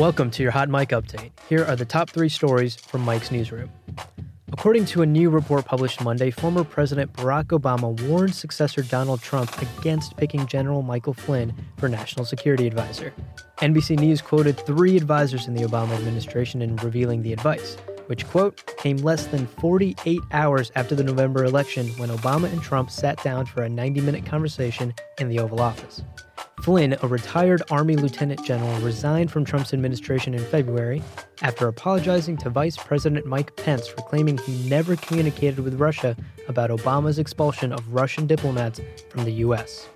Welcome to your Hot Mic Update. Here are the top three stories from Mic's newsroom. According to a new report published Monday, former President Barack Obama warned successor Donald Trump against picking General Michael Flynn for National Security Advisor. NBC News quoted three advisors in the Obama administration in revealing the advice, which, quote, came less than 48 hours after the November election when Obama and Trump sat down for a 90 minute conversation in the Oval Office. Flynn, a retired Army lieutenant general, resigned from Trump's administration in February after apologizing to Vice President Mike Pence for claiming he never communicated with Russia about Obama's expulsion of Russian diplomats from the U.S.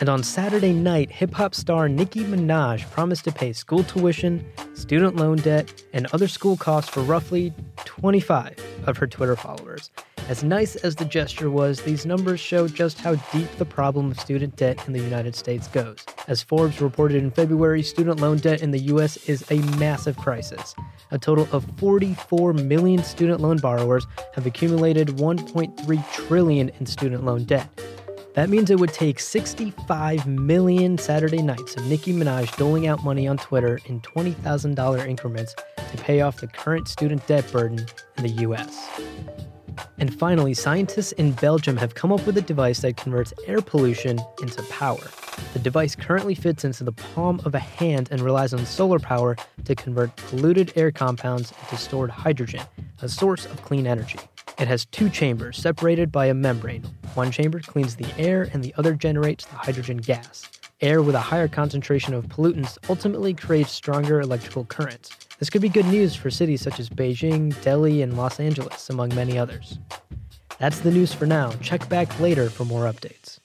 And on Saturday night, hip hop star Nicki Minaj promised to pay school tuition, student loan debt, and other school costs for roughly 25 of her Twitter followers. As nice as the gesture was, these numbers show just how deep the problem of student debt in the United States goes. As Forbes reported in February, student loan debt in the U.S. is a massive crisis. A total of 44 million student loan borrowers have accumulated 1.3 trillion in student loan debt. That means it would take 65 million Saturday nights of Nicki Minaj doling out money on Twitter in $20,000 increments to pay off the current student debt burden in the US. And finally, scientists in Belgium have come up with a device that converts air pollution into power. The device currently fits into the palm of a hand and relies on solar power to convert polluted air compounds into stored hydrogen, a source of clean energy. It has two chambers separated by a membrane. One chamber cleans the air, and the other generates the hydrogen gas. Air with a higher concentration of pollutants ultimately creates stronger electrical currents. This could be good news for cities such as Beijing, Delhi, and Los Angeles, among many others. That's the news for now. Check back later for more updates.